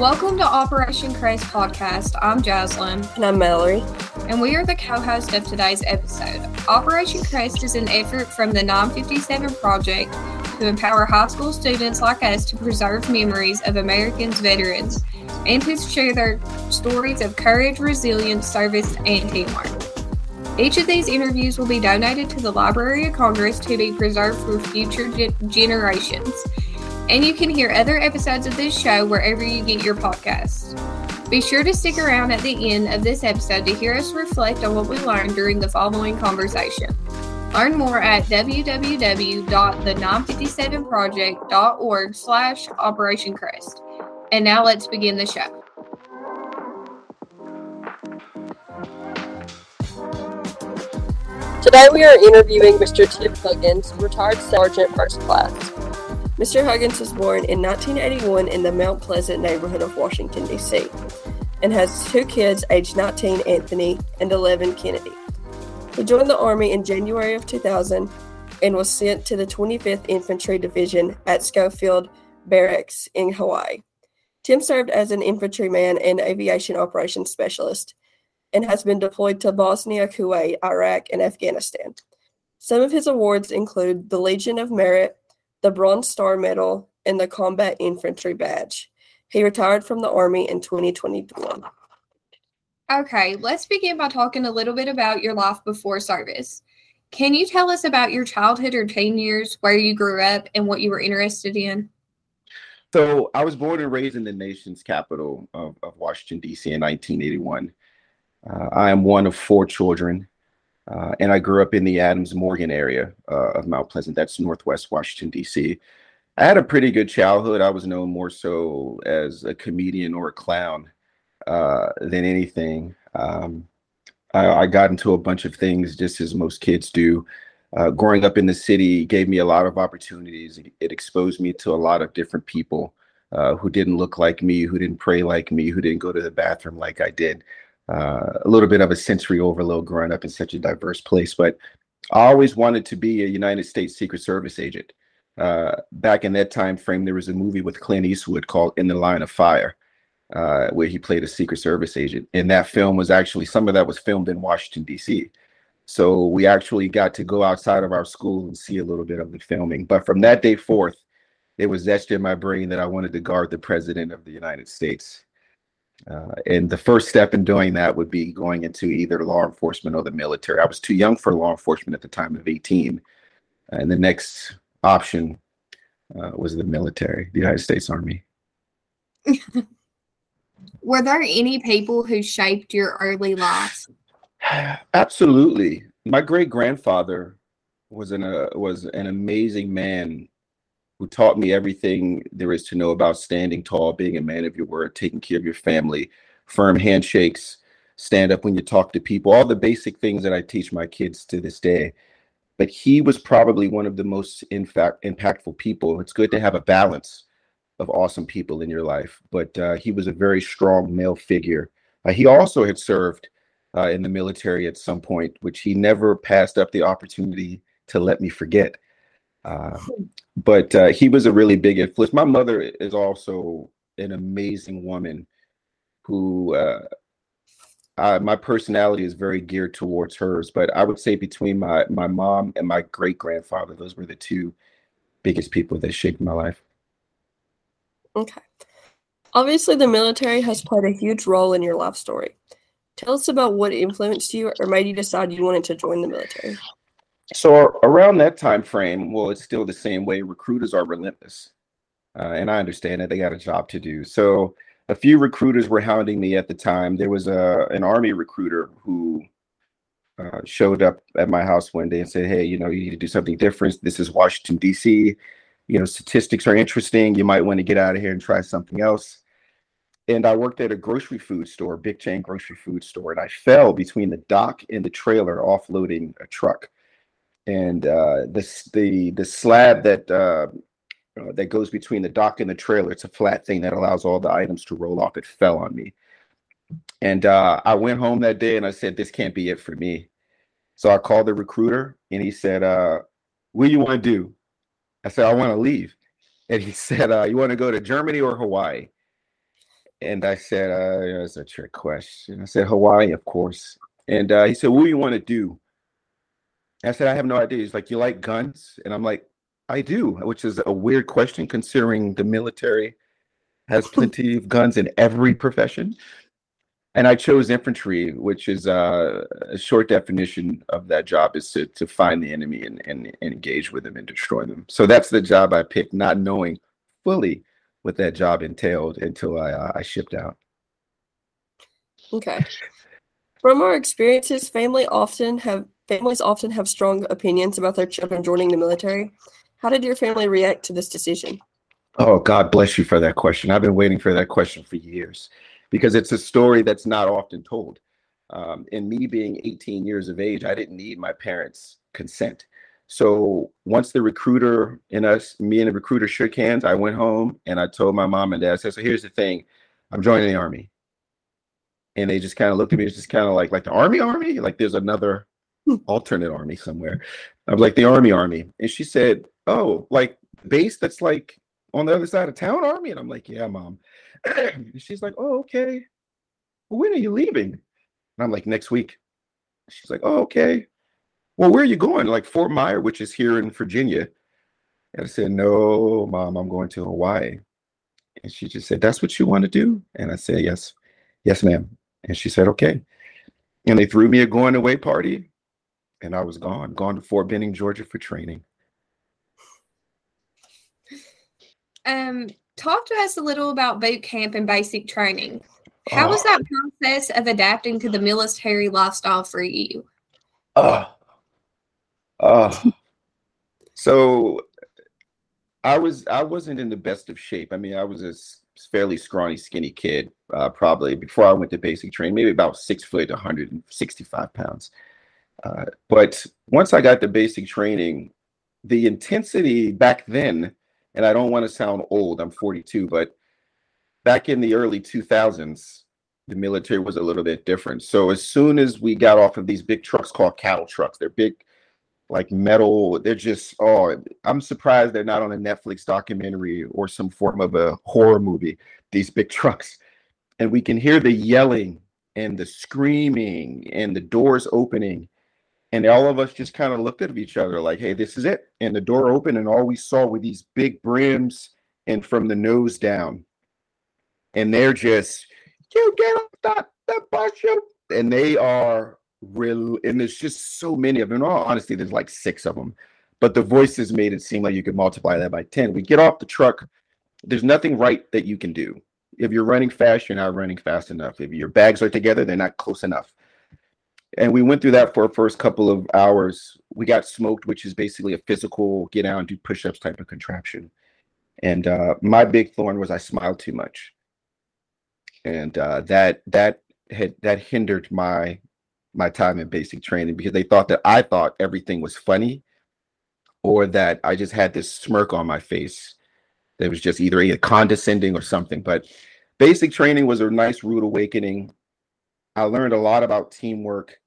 Welcome to Operation Crest podcast. I'm Jaslyn. And I'm Mallory. And we are the co host of today's episode. Operation Crest is an effort from the 957 Project to empower high school students like us to preserve memories of Americans' veterans and to share their stories of courage, resilience, service, and teamwork. Each of these interviews will be donated to the Library of Congress to be preserved for future ge- generations. And you can hear other episodes of this show wherever you get your podcasts. Be sure to stick around at the end of this episode to hear us reflect on what we learned during the following conversation. Learn more at www.the957project.org slash Operation Crest. And now let's begin the show. Today we are interviewing Mr. Tim Huggins, retired Sergeant First Class. Mr. Huggins was born in 1981 in the Mount Pleasant neighborhood of Washington, D.C., and has two kids aged 19 Anthony and 11 Kennedy. He joined the Army in January of 2000 and was sent to the 25th Infantry Division at Schofield Barracks in Hawaii. Tim served as an infantryman and aviation operations specialist and has been deployed to Bosnia, Kuwait, Iraq, and Afghanistan. Some of his awards include the Legion of Merit, the Bronze Star Medal, and the Combat Infantry Badge. He retired from the Army in 2021. Okay, let's begin by talking a little bit about your life before service. Can you tell us about your childhood or teen years, where you grew up, and what you were interested in? So, I was born and raised in the nation's capital of, of Washington, D.C. in 1981. Uh, I am one of four children. Uh, and I grew up in the Adams Morgan area uh, of Mount Pleasant. That's Northwest Washington, D.C. I had a pretty good childhood. I was known more so as a comedian or a clown uh, than anything. Um, I, I, got into a bunch of things just as most kids do. Uh, growing up in the city gave me a lot of opportunities. It, exposed me to a lot of different people uh, who didn't look like me, who didn't pray like me, who didn't go to the bathroom like I did uh, a little bit of a sensory overload growing up in such a diverse place. But I always wanted to be a United States Secret Service agent. Uh, back in that time frame, there was a movie with Clint Eastwood called In the Line of Fire, uh, where he played a Secret Service agent. And that film was actually some of that was filmed in Washington D.C. So we actually got to go outside of our school and see a little bit of the filming. But from that day forth, it was etched in my brain that I wanted to guard the president of the United States. Uh, and the first step in doing that would be going into either law enforcement or the military. I was too young for law enforcement at the time of 18. And the next option uh, was the military, the United States Army. Were there any people who shaped your early life? Absolutely. My great grandfather was an uh, was an amazing man who taught me everything there is to know about standing tall, being a man of your word, taking care of your family, firm handshakes, stand up when you talk to people, all the basic things that I teach my kids to this day. But he was probably one of the most in fact impactful people. It's good to have a balance of awesome people in your life, but uh, he was a very strong male figure. Uh, he also had served uh, in the military at some point, which he never passed up the opportunity to let me forget. Uh, but uh, he was a really big influence. My mother is also an amazing woman who uh, I, my personality is very geared towards hers. But I would say between my my mom and my great grandfather, those were the two biggest people that shaped my life. Okay. Obviously, the military has played a huge role in your life story. Tell us about what influenced you or made you decide you wanted to join the military. So around that time frame, well, it's still the same way. Recruiters are relentless, uh, and I understand that they got a job to do. So a few recruiters were hounding me at the time. There was a an army recruiter who uh, showed up at my house one day and said, "Hey, you know, you need to do something different. This is Washington D.C. You know, statistics are interesting. You might want to get out of here and try something else." And I worked at a grocery food store, big chain grocery food store, and I fell between the dock and the trailer offloading a truck and uh, the the the slab that uh, uh, that goes between the dock and the trailer. It's a flat thing that allows all the items to roll off. It fell on me, and uh, I went home that day and I said, "This can't be it for me." So I called the recruiter and he said, uh, "What do you want to do?" I said, "I want to leave." and he said, "You want to go to Germany or Hawaii?" And I said, "That's a trick question." I said, "Hawaii, of course." And he said, "What do you want to do?" I said, "I have no idea." He's like, "You like guns?" And I'm like, "I do," which is a weird question considering the military has plenty of guns in every profession. And I chose infantry, which is uh, a short definition of that job is to, to find the enemy and, and, and engage with them and destroy them. So that's the job I picked, not knowing fully what that job entailed until I, uh, I shipped out. Okay. From our experiences, family often have families often have strong opinions about their children joining the military. How did your family react to this decision? Oh, God bless you for that question. I've been waiting for that question for years because it's a story that's not often told. Um, and me being 18 years of age, I didn't need my parents' consent. So once the recruiter and us, me and the recruiter shook hands, I went home and I told my mom and dad, I said, so here's the thing, I'm joining the army. And they just kind of looked at me, it's just kind of like, like the army army? Like there's another. Alternate army somewhere. Was like, the army army. And she said, oh, like base that's like on the other side of town army? And I'm like, yeah, mom. she's like, oh, okay. Well, when are you leaving? And I'm like, next week. She's like, oh, okay. Well, where are you going? Like Fort Myer, which is here in Virginia. And I said, no, mom, I'm going to Hawaii. And she just said, that's what you want to do? And I said, yes, yes, ma'am. And she said, okay. And they threw me a going away party. And I was gone, gone to Fort Benning, Georgia for training. Um, talk to us a little about boot camp and basic training. How was that process of adapting to the military lifestyle for you? Uh, uh, so I was I wasn't in the best of shape. I mean, I was a fairly scrawny, skinny kid, uh, probably before I went to basic training, maybe about six foot, 165 pounds. Uh, but once I got the basic training, the intensity back then and I don't want to sound old, I'm 42, but back in the early 2000s, the military was a little bit different. So as soon as we got off of these big trucks called cattle trucks, they're big, like metal. They're just oh, I'm surprised they're not on a Netflix documentary or some form of a horror movie. These big trucks, and we can hear the yelling and the screaming and the doors opening and all of us just kind of looked at each other like, hey, this is it. And the door opened, and all we saw were these big brims and from the nose down. And they're just, you get off that, that bus, you. And they are real, and there's just so many of them. In all honesty, there's like six of them. But the voices made it seem like you could multiply that by 10. We get off the truck, there's nothing right that you can do. If you're running fast, you're not running fast enough. If your bags are together, they're not close enough and we went through that for first couple of hours. We got smoked, which is basically a physical get out and do push-ups type of contraption. And uh, my big thorn was I smiled too much, and uh, that that had that hindered my my time in basic training because they thought that I thought everything was funny, or that I just had this smirk on my face that was just either either condescending or something. But basic training was a nice rude awakening. I learned a lot about teamwork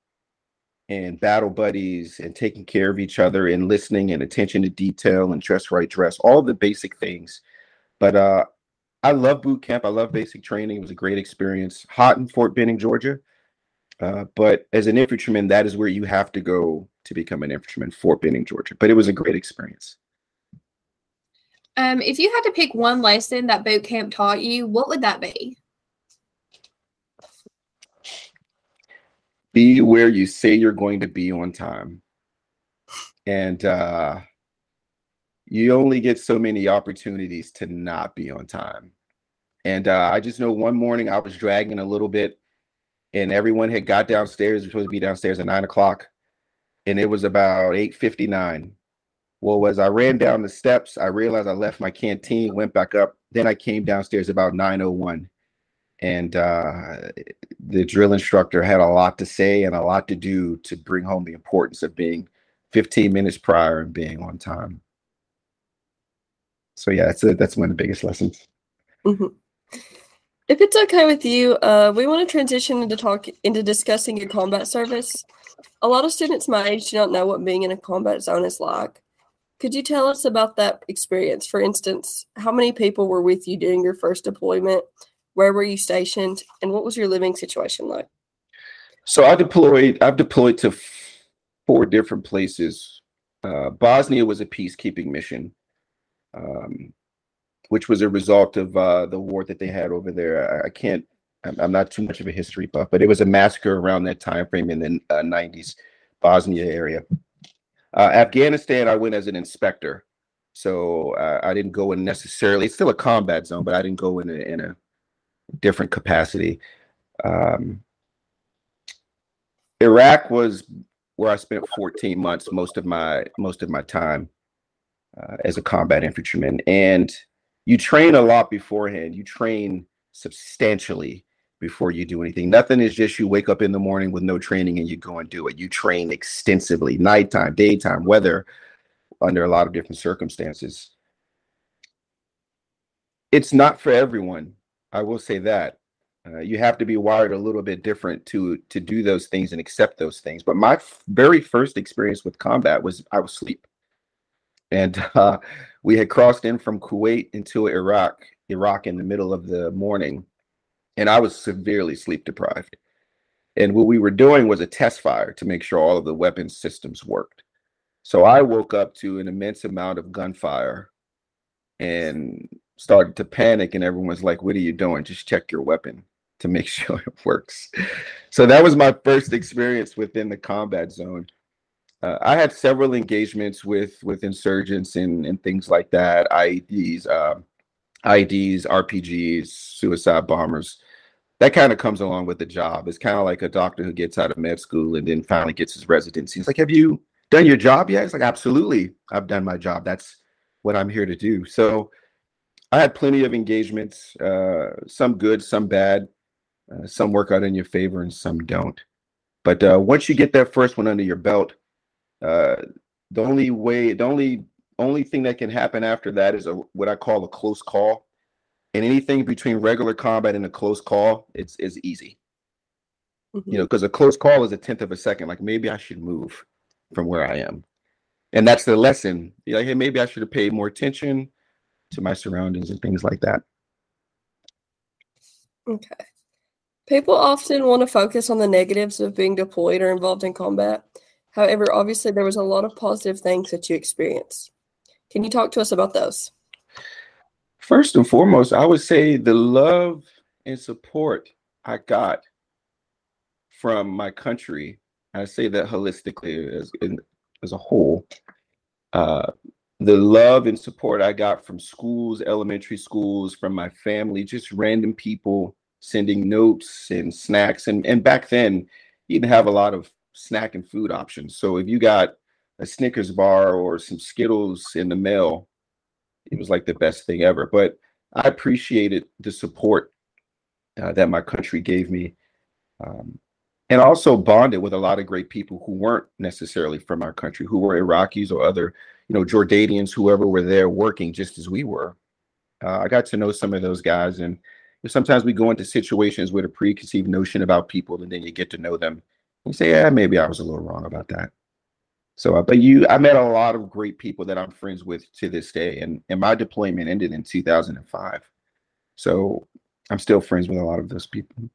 and battle buddies and taking care of each other and listening and attention to detail and dress right dress all the basic things. But uh i love boot camp. I love basic training. It was a great experience. Hot in fort benning georgia. Uh, but as an infantryman that is where you have to go to become an infantryman fort benning georgia. But it was a great experience. Um, if you had to pick one lesson that boot camp taught you what would that be be where you say you're going to be on time. And uh, you only get so many opportunities to not be on time. And uh, I just know one morning I was dragging a little bit, and everyone had got downstairs. We're supposed to be downstairs at nine o'clock, and it was about eight fifty nine. Well, as I ran down the steps, I realized I left my canteen, went back up. Then I came downstairs about nine oh one, and uh, the drill instructor had a lot to say and a lot to do to bring home the importance of being 15 minutes prior and being on time. So yeah, that's a, that's one of the biggest lessons. Mm-hmm. If it's okay with you, uh, we want to transition into talk into discussing your combat service. A lot of students my age do not know what being in a combat zone is like. Could you tell us about that experience? For instance, how many people were with you during your first deployment? Where were you stationed? And what was your living situation like? So I deployed, I've deployed to four different places. Uh, Bosnia was a peacekeeping mission, um, which was a result of uh, the war that they had over there. I, I can't, I'm, not too much of a history buff, but it was a massacre around that time frame in the uh, 90s, Bosnia area. Uh, Afghanistan, I went as an inspector. So uh, I didn't go in necessarily, it's still a combat zone, but I didn't go in a, in a different capacity. Um, Iraq was where I spent 14 months, most of my most of my time uh, as a combat infantryman. And you train a lot beforehand. You train substantially before you do anything. Nothing is just you wake up in the morning with no training and you go and do it. You train extensively, nighttime, daytime, weather, under a lot of different circumstances. It's not for everyone. I will say that. Uh, you have to be wired a little bit different to to do those things and accept those things. But my f- very first experience with combat was I was asleep, and uh, we had crossed in from Kuwait into Iraq, Iraq in the middle of the morning, and I was severely sleep deprived. And what we were doing was a test fire to make sure all of the weapon systems worked. So I woke up to an immense amount of gunfire and started to panic and everyone's like what are you doing? Just check your weapon to make sure it works. So that was my first experience within the combat zone. Uh, i had several engagements with with insurgents and and things like that ieds uh, ieds rpgs suicide bombers. That kind of comes along with the job. It's kind of like a doctor who gets out of med school and then finally gets his residency. He's like have you done your job yet? It's like absolutely i've done my job. That's what i'm here to do. So I had plenty of engagements, uh, some good, some bad. Uh, some work out in your favor and some don't. But uh, once you get that first one under your belt, uh, the only way, the only only thing that can happen after that is a what I call a close call. And anything between regular combat and a close call, it's is easy. Mm-hmm. You know, because a close call is a tenth of a second. Like maybe I should move from where I am, and that's the lesson. You're like, hey, maybe I should have paid more attention to my surroundings and things like that. Okay. People often want to focus on the negatives of being deployed or involved in combat. However, obviously, there was a lot of positive things that you experienced. Can you talk to us about those? First and foremost, I would say the love and support I got from my country. I say that holistically as, as a whole. Uh, the love and support I got from schools, elementary schools, from my family, just random people sending notes and snacks. And, and back then, you didn't have a lot of snack and food options. So if you got a Snickers bar or some Skittles in the mail, it was like the best thing ever. But I appreciated the support uh, that my country gave me. Um, and also bonded with a lot of great people who weren't necessarily from our country, who were Iraqis or other you know, Jordanians, whoever were there working just as we were. Uh, I got to know some of those guys, and sometimes we go into situations with a preconceived notion about people, and then you get to know them. And you say, "Yeah, maybe I was a little wrong about that." So, uh, but you, I met a lot of great people that I'm friends with to this day, and and my deployment ended in 2005, so I'm still friends with a lot of those people.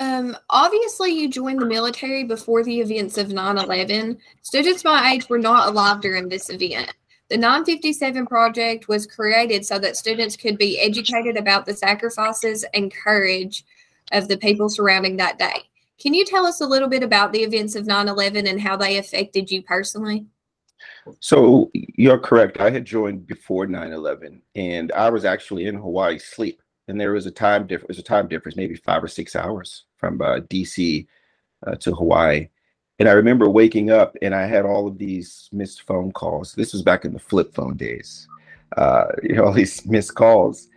Um, obviously, you joined the military before the events of 9 11. Students my age were not alive during this event. The 957 Project was created so that students could be educated about the sacrifices and courage of the people surrounding that day. Can you tell us a little bit about the events of 9 11 and how they affected you personally? So, you're correct. I had joined before 9 11, and I was actually in Hawaii sleep and there was a time difference. Was a time difference, maybe five or six hours from uh, DC uh, to Hawaii. And I remember waking up and I had all of these missed phone calls. This was back in the flip phone days. Uh, you know, all these missed calls,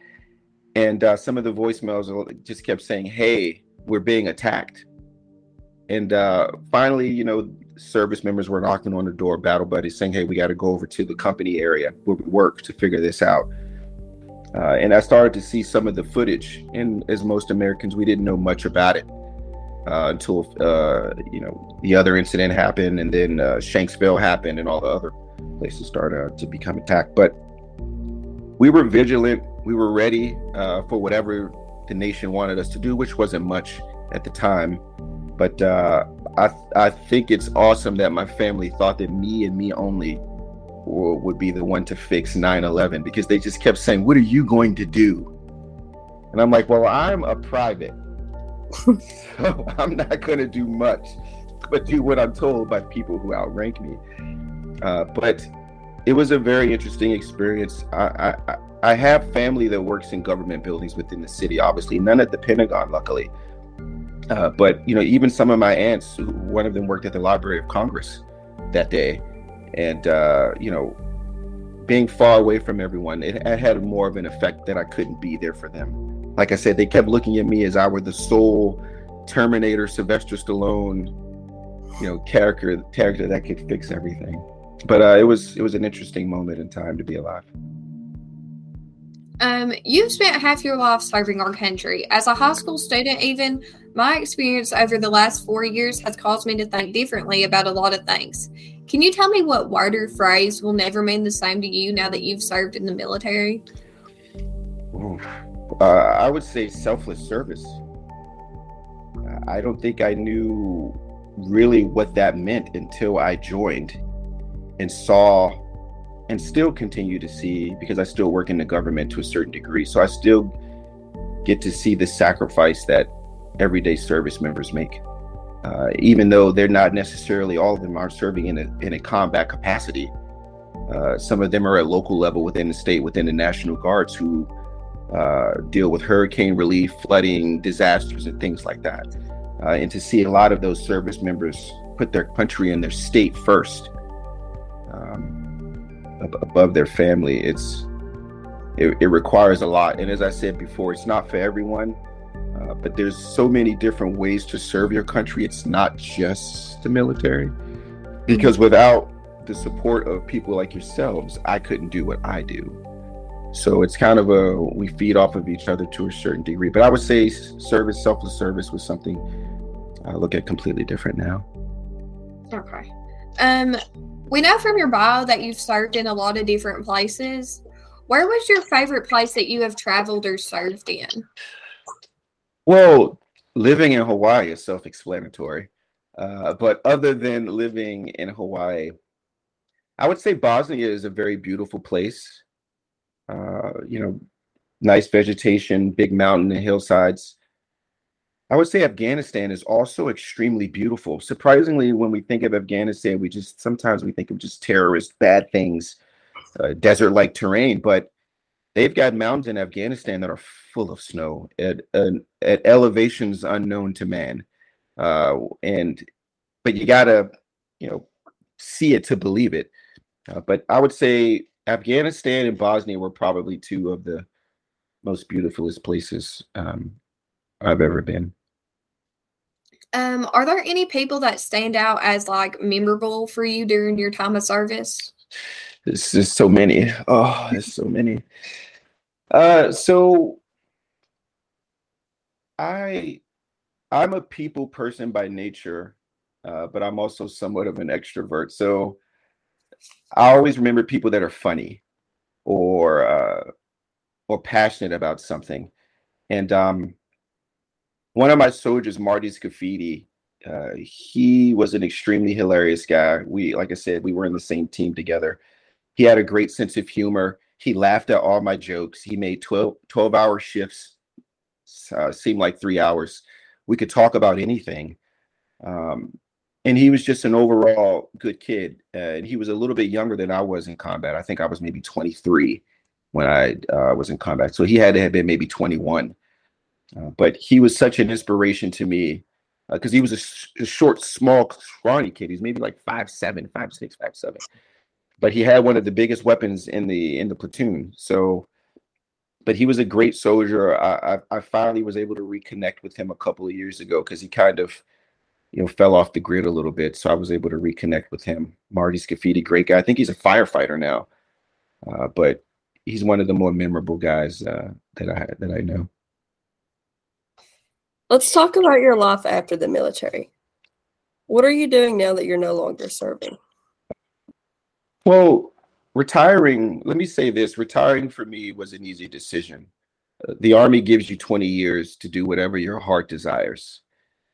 and uh, some of the voicemails just kept saying, "Hey, we're being attacked." And uh, finally, you know, service members were knocking on the door, battle buddies, saying, "Hey, we got to go over to the company area where we work to figure this out." Uh, and I started to see some of the footage. And as most Americans, we didn't know much about it. uh, until uh, you know the other incident happened, and then uh, Shanksville happened, and all the other places started to become attacked. But we were vigilant. We were ready uh, for whatever the nation wanted us to do, which wasn't much at the time. But uh, I I think it's awesome that my family thought that me and me only would be the one to fix 9/11 because they just kept saying, "What are you going to do?" And I'm like, "Well, I'm a private, so I'm not going to do much, but do what I'm told by people who outrank me." Uh, but it was a very interesting experience. I, I I have family that works in government buildings within the city. Obviously, none at the Pentagon, luckily. Uh, but you know, even some of my aunts, one of them worked at the Library of Congress that day, and uh, you know, being far away from everyone, it, it had more of an effect that I couldn't be there for them. Like I said, they kept looking at me as I were the sole Terminator, Sylvester Stallone, you know, character character that could fix everything. But uh, it was it was an interesting moment in time to be alive. Um, you've spent half your life serving our country. As a high school student, even my experience over the last four years has caused me to think differently about a lot of things. Can you tell me what word or phrase will never mean the same to you now that you've served in the military? Uh, I would say selfless service. I don't think I knew really what that meant until I joined and saw and still continue to see because I still work in the government to a certain degree. So I still get to see the sacrifice that everyday service members make uh, even though they're not necessarily all of them are serving in a in a combat capacity. Uh, some of them are at local level within the state, within the National Guards, who uh, deal with hurricane relief, flooding, disasters, and things like that. Uh, and to see a lot of those service members put their country and their state first um, above their family, it's it, it requires a lot. And as I said before, it's not for everyone. Uh, but there's so many different ways to serve your country. It's not just the military. Because without the support of people like yourselves, I couldn't do what I do. So it's kind of a we feed off of each other to a certain degree. But I would say service, selfless service was something I look at completely different now. Okay. Um, we know from your bio that you've served in a lot of different places. Where was your favorite place that you have traveled or served in? Well, living in Hawaii is self-explanatory. Uh, but other than living in Hawaii, I would say Bosnia is a very beautiful place. Uh, you know, nice vegetation, big mountain and hillsides. I would say Afghanistan is also extremely beautiful. Surprisingly, when we think of Afghanistan, we just sometimes we think of just terrorist bad things, uh, desert-like terrain. But they've got mountains in Afghanistan that are full of snow at at elevations unknown to man, uh, and but you gotta you know see it to believe it. Uh, but I would say Afghanistan and Bosnia were probably two of the most beautifulest places um, I've ever been. Um, are there any people that stand out as like memorable for you during your time of service? There's just so many. Oh, there's so many. Uh, so I I'm a people person by nature, uh, but I'm also somewhat of an extrovert. So I always remember people that are funny or uh, or passionate about something. And um, one of my soldiers, Marty Scafidi, uh, he was an extremely hilarious guy. We, like I said, we were in the same team together. He had a great sense of humor. He laughed at all my jokes. He made 12, 12 hour shifts uh, seem like three hours. We could talk about anything. Um, and he was just an overall good kid. Uh, and he was a little bit younger than I was in combat. I think I was maybe 23 when I uh, was in combat. So he had to have been maybe 21. Uh, but he was such an inspiration to me because uh, he was a, sh- a, short, small, scrawny kid. He's maybe like five seven, five six, five seven but he had one of the biggest weapons in the in the platoon. So, but he was a great soldier. I I, I finally was able to reconnect with him a couple of years ago because he kind of, you know, fell off the grid a little bit. So I was able to reconnect with him. Marty Scafidi, great guy. I think he's a firefighter now, uh, but he's one of the more memorable guys uh, that I that I know. Let's talk about your life after the military. What are you doing now that you're no longer serving? Well, retiring, let me say this retiring for me was an easy decision. Uh, the Army gives you 20 years to do whatever your heart desires,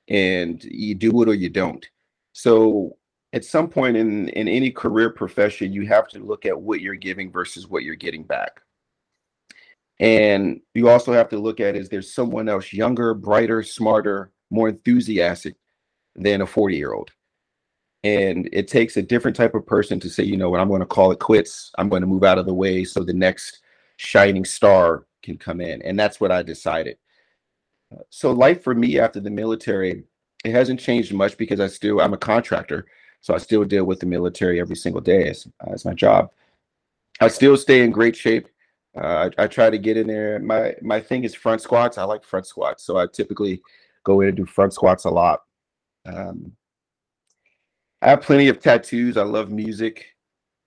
and you do it or you don't. So, at some point in, in any career profession, you have to look at what you're giving versus what you're getting back. And you also have to look at is there someone else younger, brighter, smarter, more enthusiastic than a 40 year old? And it takes a different type of person to say, you know what, I'm going to call it quits. I'm going to move out of the way so the next shining star can come in. And that's what I decided. So life for me after the military, it hasn't changed much because I still I'm a contractor. So I still deal with the military every single day as, as my job. I still stay in great shape. Uh, I, I, try to get in there. My my thing is front squats. I like front squats, so I typically go in and do front squats a lot. Um, I have plenty of tattoos. I love music.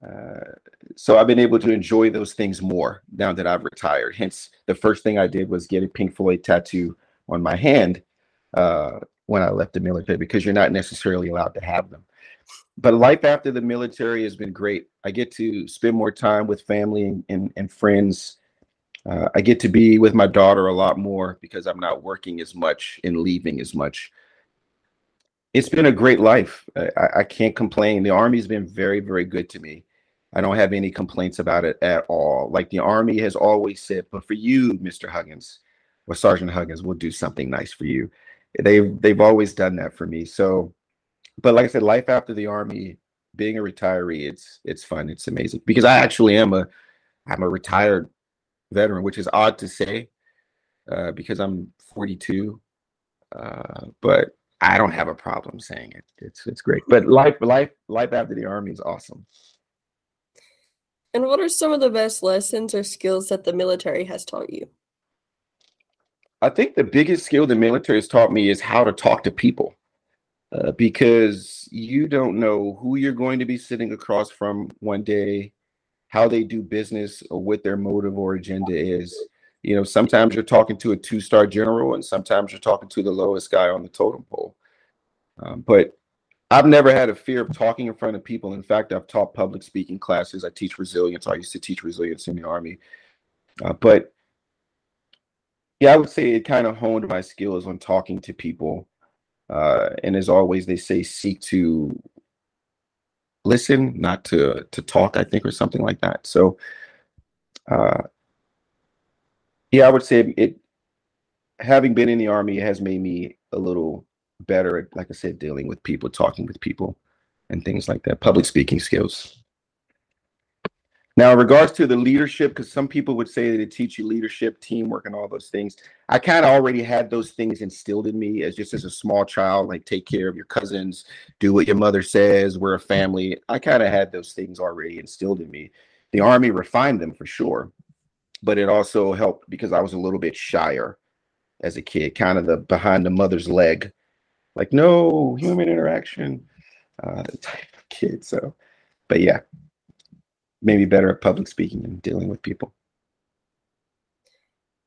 Uh, so I've been able to enjoy those things more now that I've retired. Hence, the first thing I did was get a Pink Floyd tattoo on my hand uh, when I left the military because you're not necessarily allowed to have them. But life after the military has been great. I get to spend more time with family and, and, and friends. Uh, I get to be with my daughter a lot more because I'm not working as much and leaving as much it's been a great life. I, I, can't complain. The Army's been very, very good to me. I don't have any complaints about it at all. Like the Army has always said, but for you, Mr. Huggins or Sergeant Huggins, we'll do something nice for you. They've they've always done that for me. So, but like I said, life after the Army, being a retiree, it's it's fun. It's amazing because I actually am a I'm a retired veteran, which is odd to say uh, because I'm 42. Uh, but I don't have a problem saying it. It's it's great. But life life life after the army is awesome. And what are some of the best lessons or skills that the military has taught you? I think the biggest skill the military has taught me is how to talk to people. Uh, because you don't know who you're going to be sitting across from one day, how they do business, or what their motive or agenda is. You know sometimes you're talking to a two star general and sometimes you're talking to the lowest guy on the totem pole. Um, but i've never had a fear of talking in front of people. In fact i've taught public speaking classes. I teach resilience. I used to teach resilience in the army. Uh, but yeah i would say it kind of honed my skills on talking to people uh, and as always they say seek to listen not to to talk i think or something like that so uh, yeah, I would say it. Having been in the army has made me a little better at, like I said, dealing with people, talking with people, and things like that. Public speaking skills. Now, in regards to the leadership, because some people would say that it teach you leadership, teamwork, and all those things. I kind of already had those things instilled in me as just as a small child, like take care of your cousins, do what your mother says, we're a family. I kind of had those things already instilled in me. The army refined them for sure but it also helped because I was a little bit shyer as a kid, kind of the behind the mother's leg, like no human interaction uh, type of kid. So, but yeah, maybe better at public speaking and dealing with people.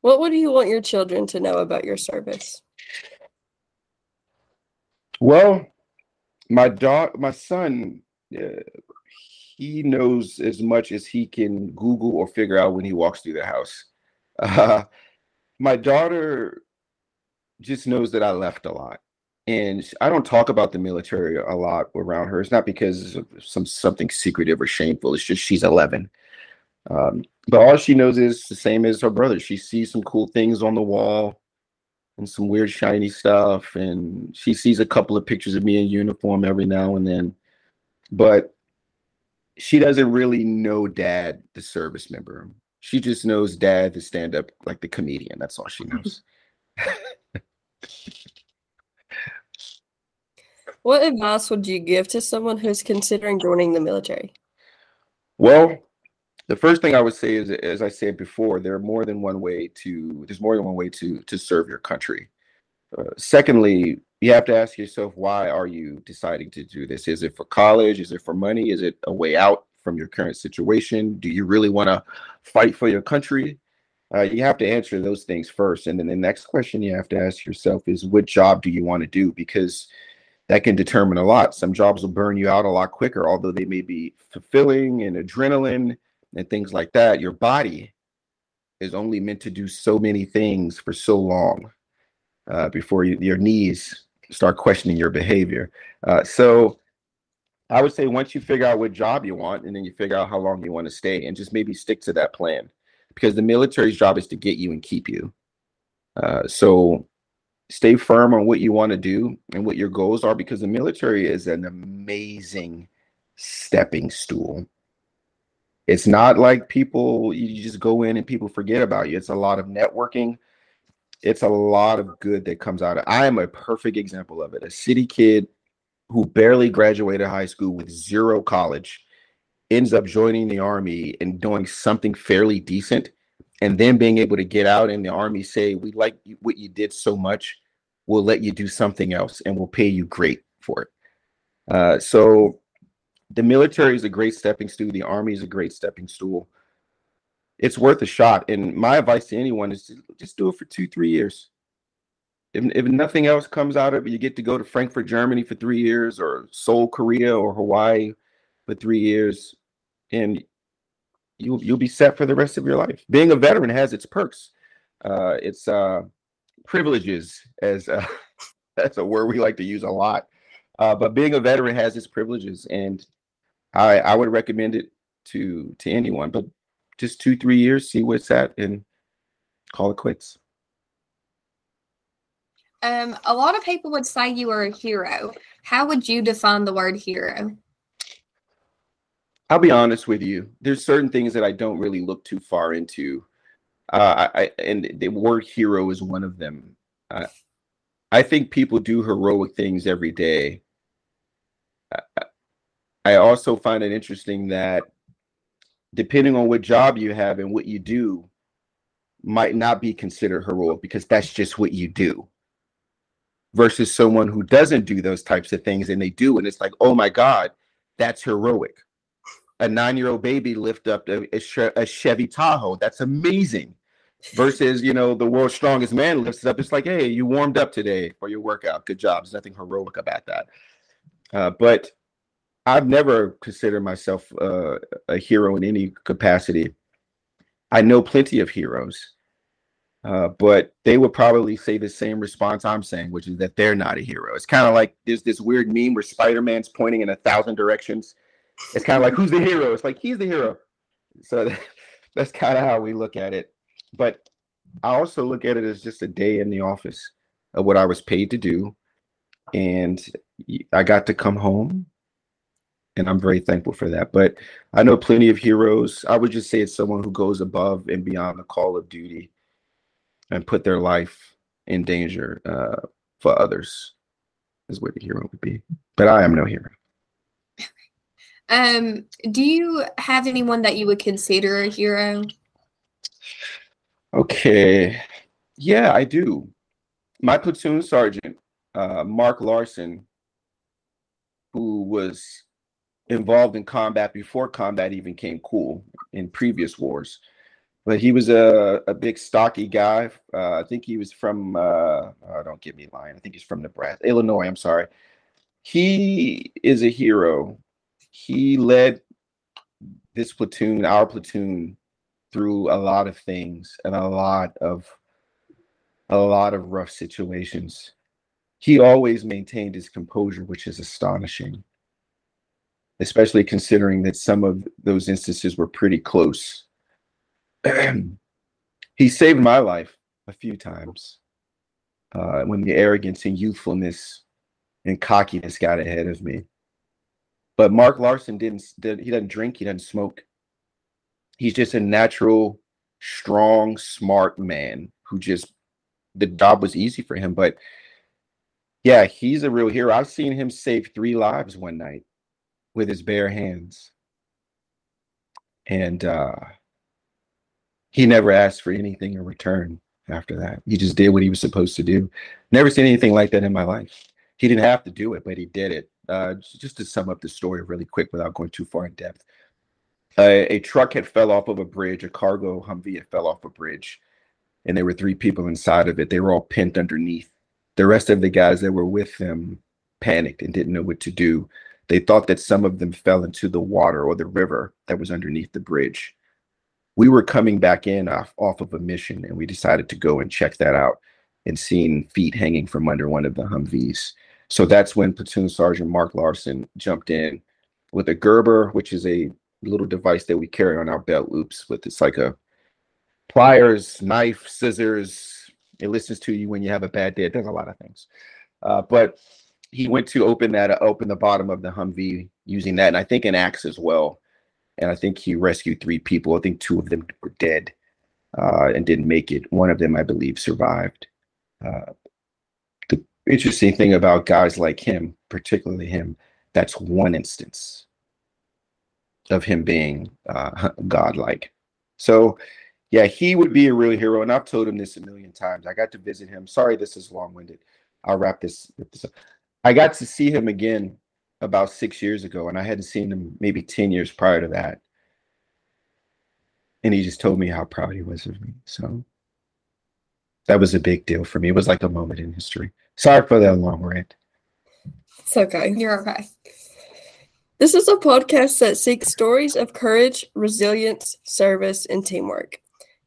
What would you want your children to know about your service? Well, my dog, my son, uh, he knows as much as he can Google or figure out when he walks through the house. Uh, my daughter just knows that I left a lot. And I don't talk about the military a lot around her. It's not because of some something secretive or shameful. It's just she's 11. Um, but all she knows is the same as her brother. She sees some cool things on the wall and some weird shiny stuff, and she sees a couple of pictures of me in uniform every now and then. But she doesn't really know dad, the service member. She just knows dad, the stand up, like the comedian. That's all she knows. what advice would you give to someone who's considering joining the military? Well, the first thing I would say is, as I said before, there are more than one way to. There's more than one way to to serve your country. Uh, secondly, you have to ask yourself why are you deciding to do this is it for college is it for money is it a way out from your current situation do you really want to fight for your country Uh, you have to answer those things first. And then the next question you have to ask yourself is what job do you want to do? Because that can determine a lot. Some jobs will burn you out a lot quicker, although they may be fulfilling and adrenaline and things like that. Your body is only meant to do so many things for so long uh, before you, your knees start questioning your behavior. Uh, so I would say once you figure out what job you want and then you figure out how long you want to stay and just maybe stick to that plan because the military's job is to get you and keep you. Uh, so stay firm on what you want to do and what your goals are because the military is an amazing stepping stool. It's not like people, you just go in and people forget about you. It's a lot of networking. It's a lot of good that comes out of I am a perfect example of it. A city kid who barely graduated high school with zero college ends up joining the army and doing something fairly decent and then being able to get out and the army say we like what you did so much we'll let you do something else and we'll pay you great for it. Uh, so the military is a great stepping stool. The army is a great stepping stool. It's worth a shot. And my advice to anyone is to just do it for two three years. If, if nothing else comes out of it you get to go to frankfurt germany for three years or seoul korea or hawaii for three years and you'll you'll be set for the rest of your life. Being a veteran has its perks. Uh, it's uh, privileges, as uh, that's a word we like to use a lot. Uh, but being a veteran has its privileges, and I I would recommend it to to anyone. But just two three years, see what's at, and call it quits. Um, a lot of people would say you are a hero. How would you define the word hero? I'll be honest with you. There's certain things that I don't really look too far into. Uh, I, and the word hero is one of them. Uh, I think people do heroic things every day. I also find it interesting that depending on what job you have and what you do, might not be considered heroic because that's just what you do. Versus someone who doesn't do those types of things and they do, and it's like, oh my God, that's heroic a nine-year-old baby lift up a, a, Chevy Tahoe. That's amazing. Versus, you know, the world's strongest man lifts it up. It's like, hey, you warmed up today for your workout. Good job. There's nothing heroic about that. Uh, but I've never considered myself uh, a hero in any capacity. I know plenty of heroes, uh, but they would probably say the same response I'm saying, which is that they're not a hero. It's kind of like there's this weird meme where Spider Man's pointing in a thousand directions it's kind of like who's the hero? It's like he's the hero. So that's kind of how we look at it. But I also look at it as just a day in the office of what I was paid to do. And I got to come home. And I'm very thankful for that. But I know plenty of heroes. I would just say it's someone who goes above and beyond the call of duty and put their life in danger uh, for others, is what a hero would be. But I am no hero. Um, do you have anyone that you would consider a hero? Okay. Yeah, I do. My platoon sergeant, uh, Mark Larson, who was involved in combat before combat even came cool in previous wars. But he was a, a big stocky guy. Uh, I think he was from, uh, oh, don't get me lying. I think he's from Nebraska, Illinois. I'm sorry. He is a hero he led this platoon, our platoon, through a lot of things and a lot of a lot of rough situations. He always maintained his composure, which is astonishing, especially considering that some of those instances were pretty close. he saved my life a few times uh, when the arrogance and youthfulness and cockiness got ahead of me. But Mark Larson didn't did, he doesn't drink, he doesn't smoke. He's just a natural, strong, smart man who just the job was easy for him. But yeah, he's a real hero. I've seen him save three lives one night with his bare hands. And uh he never asked for anything in return after that. He just did what he was supposed to do. Never seen anything like that in my life. He didn't have to do it, but he did it uh, just to sum up the story really quick without going too far in depth. a, a truck had fell off of a bridge, a cargo Humvee had fell off a bridge, and there were three people inside of it. They were all pinned underneath. The rest of the guys that were with them panicked and didn't know what to do. They thought that some of them fell into the water or the river that was underneath the bridge. We were coming back in off, off of a mission and we decided to go and check that out and seeing feet hanging from under one of the Humvees. So that's when Platoon Sergeant Mark Larson jumped in with a Gerber, which is a little device that we carry on our belt loops with it's like a pliers, knife, scissors. It listens to you when you have a bad day. It does a lot of things. Uh, but he went to open that open the bottom of the Humvee using that, and I think an axe as well. And I think he rescued three people. I think two of them were dead uh, and didn't make it. One of them, I believe, survived. Uh, interesting thing about guys like him, particularly him, that's one instance of him being uh, godlike. So, yeah, he would be a real hero. And I've told him this a million times. I got to visit him. Sorry, this is long winded. I'll wrap this, this up. I got to see him again about six years ago, and I hadn't seen him maybe 10 years prior to that. And he just told me how proud he was of me. So that was a big deal for me. It was like a moment in history. Sorry for that long rant. It's okay. You're okay. This is a podcast that seeks stories of courage, resilience, service, and teamwork.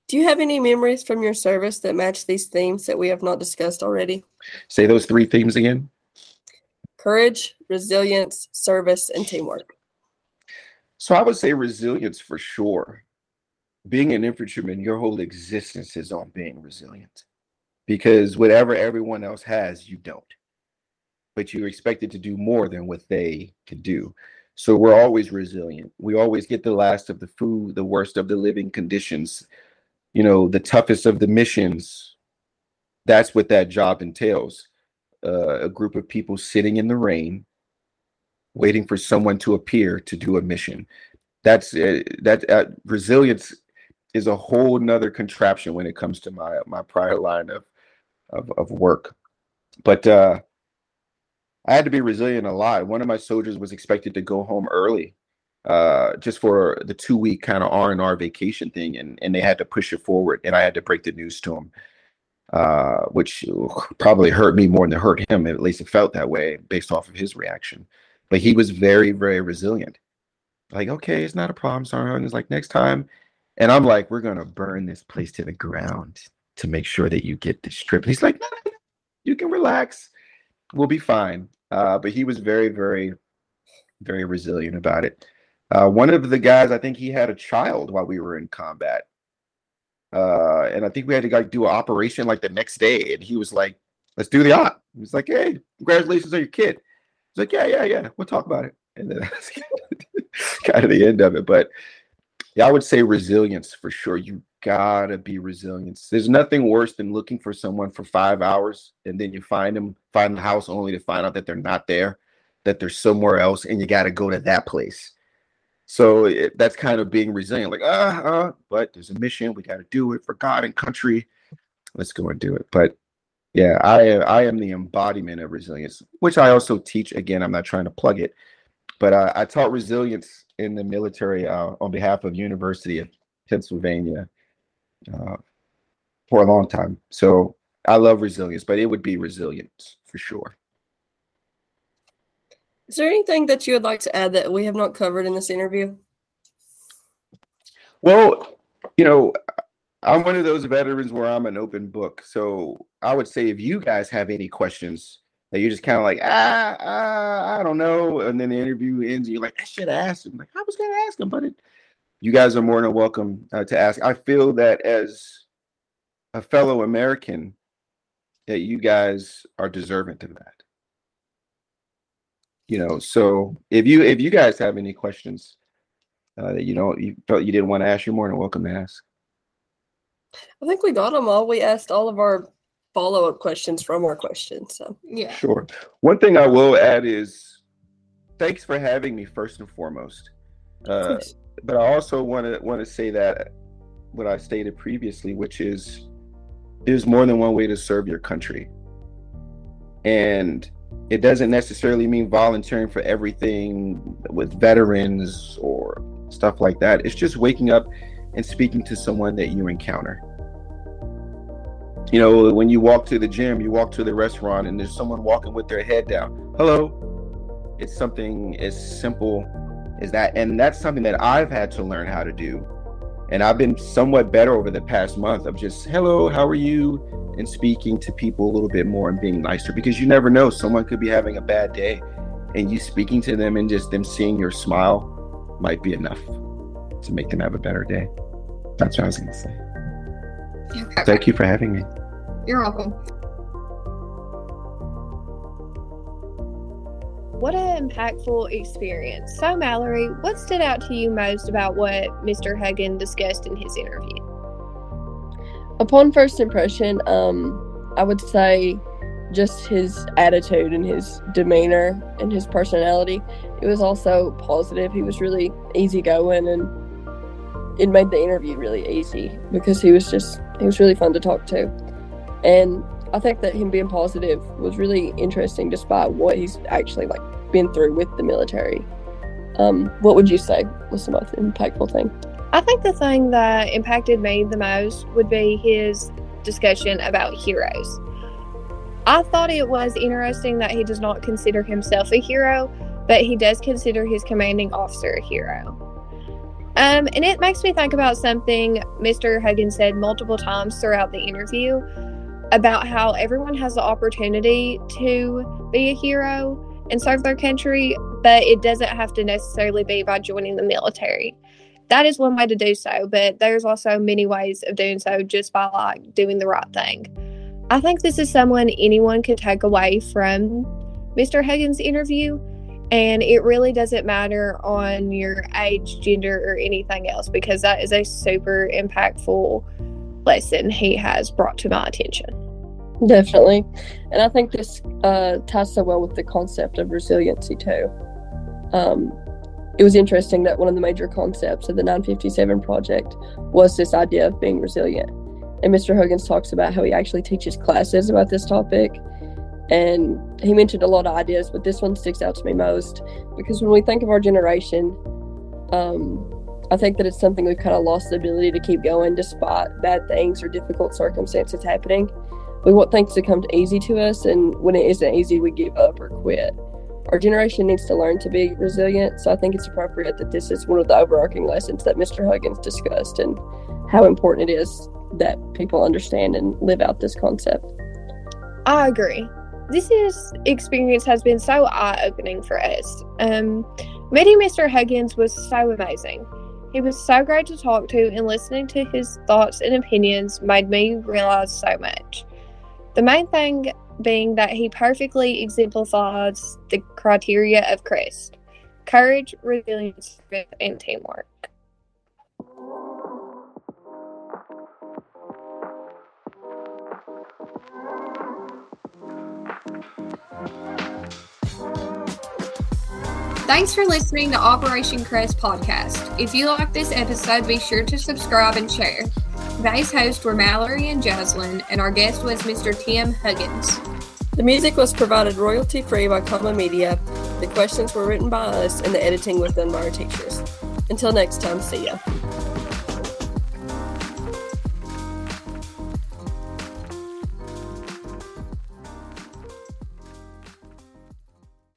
Do you have any memories from your service that match these themes that we have not discussed already? Say those three themes again courage, resilience, service, and teamwork. So I would say resilience for sure. Being an infantryman, your whole existence is on being resilient because whatever everyone else has, you don't. But you're expected to do more than what they can do. So we're always resilient. We always get the last of the food, the worst of the living conditions, you know, the toughest of the missions. That's what that job entails. Uh, a group of people sitting in the rain, waiting for someone to appear to do a mission. That's uh, that uh, resilience is a whole nother contraption when it comes to my my prior line of of, of work. But uh, I had to be resilient a lot. One of my soldiers was expected to go home early, uh, just for the two week kind of R and R vacation thing, and and they had to push it forward, and I had to break the news to him, uh, which probably hurt me more than hurt him. At least it felt that way based off of his reaction. But he was very very resilient. Like, okay, it's not a problem, Sergeant. It's like next time, and I'm like, we're gonna burn this place to the ground to make sure that you get this trip. He's like, no, no, no, you can relax. We'll be fine. Uh, but he was very, very, very resilient about it. Uh, one of the guys, I think he had a child while we were in combat. Uh, and I think we had to like do an operation like the next day. And he was like, let's do the op. He was like, hey, congratulations on your kid. He's like, yeah, yeah, yeah. We'll talk about it. And then that's kind of the end of it. But yeah, I would say resilience for sure. You gotta be resilient. There's nothing worse than looking for someone for five hours and then you find them, find the house only to find out that they're not there, that they're somewhere else, and you gotta go to that place. So it, that's kind of being resilient, like ah, uh, uh, but there's a mission. We got to do it for God and country. Let's go and do it. But yeah, I I am the embodiment of resilience, which I also teach. Again, I'm not trying to plug it, but I, I taught resilience in the military uh, on behalf of University of Pennsylvania uh, for a long time. So I love resilience, but it would be resilience for sure. Is there anything that you would like to add that we have not covered in this interview? Well, you know, I'm one of those veterans where I'm an open book. So I would say if you guys have any questions that you're just kind of like, ah, ah, I don't know. And then the interview ends and you're like, I should ask him. Like, I was going to ask him, but it, you guys are more than welcome uh, to ask. I feel that as a fellow American, that you guys are deserving of that. You know, so if you if you guys have any questions uh, that you don't you felt you didn't want to ask, you're more than welcome to ask. I think we got them all. We asked all of our follow up questions from our questions. So yeah, sure. One thing I will add is thanks for having me first and foremost. Uh, but I also want to want to say that what I stated previously, which is there's more than one way to serve your country, and it doesn't necessarily mean volunteering for everything with veterans or stuff like that. It's just waking up and speaking to someone that you encounter. You know, when you walk to the gym, you walk to the restaurant, and there's someone walking with their head down. Hello. It's something as simple as that. And that's something that I've had to learn how to do. And I've been somewhat better over the past month of just, hello, how are you? And speaking to people a little bit more and being nicer because you never know. Someone could be having a bad day and you speaking to them and just them seeing your smile might be enough to make them have a better day. That's what I was going to say. Okay. Thank you for having me. You're welcome. What an impactful experience. So, Mallory, what stood out to you most about what Mr. Huggins discussed in his interview? Upon first impression, um, I would say just his attitude and his demeanor and his personality. It was also positive. He was really easygoing and it made the interview really easy because he was just he was really fun to talk to. And I think that him being positive was really interesting despite what he's actually like been through with the military. Um, what would you say was the most impactful thing? I think the thing that impacted me the most would be his discussion about heroes. I thought it was interesting that he does not consider himself a hero, but he does consider his commanding officer a hero. Um, and it makes me think about something Mr. Huggins said multiple times throughout the interview about how everyone has the opportunity to be a hero and serve their country, but it doesn't have to necessarily be by joining the military. That is one way to do so, but there's also many ways of doing so just by like doing the right thing. I think this is someone anyone could take away from Mr. Huggins' interview, and it really doesn't matter on your age, gender, or anything else because that is a super impactful lesson he has brought to my attention. Definitely. And I think this uh, ties so well with the concept of resiliency, too. Um, it was interesting that one of the major concepts of the 957 project was this idea of being resilient. And Mr. Huggins talks about how he actually teaches classes about this topic. And he mentioned a lot of ideas, but this one sticks out to me most because when we think of our generation, um, I think that it's something we've kind of lost the ability to keep going despite bad things or difficult circumstances happening we want things to come easy to us, and when it isn't easy, we give up or quit. Our generation needs to learn to be resilient, so I think it's appropriate that this is one of the overarching lessons that Mr. Huggins discussed and how important it is that people understand and live out this concept. I agree. This is, experience has been so eye opening for us. Um, meeting Mr. Huggins was so amazing. He was so great to talk to, and listening to his thoughts and opinions made me realize so much. The main thing being that he perfectly exemplifies the criteria of CREST courage, resilience, and teamwork. Thanks for listening to Operation Crest podcast. If you like this episode, be sure to subscribe and share. Today's hosts were Mallory and Jaslyn, and our guest was Mr. Tim Huggins. The music was provided royalty free by Comma Media. The questions were written by us, and the editing was done by our teachers. Until next time, see ya.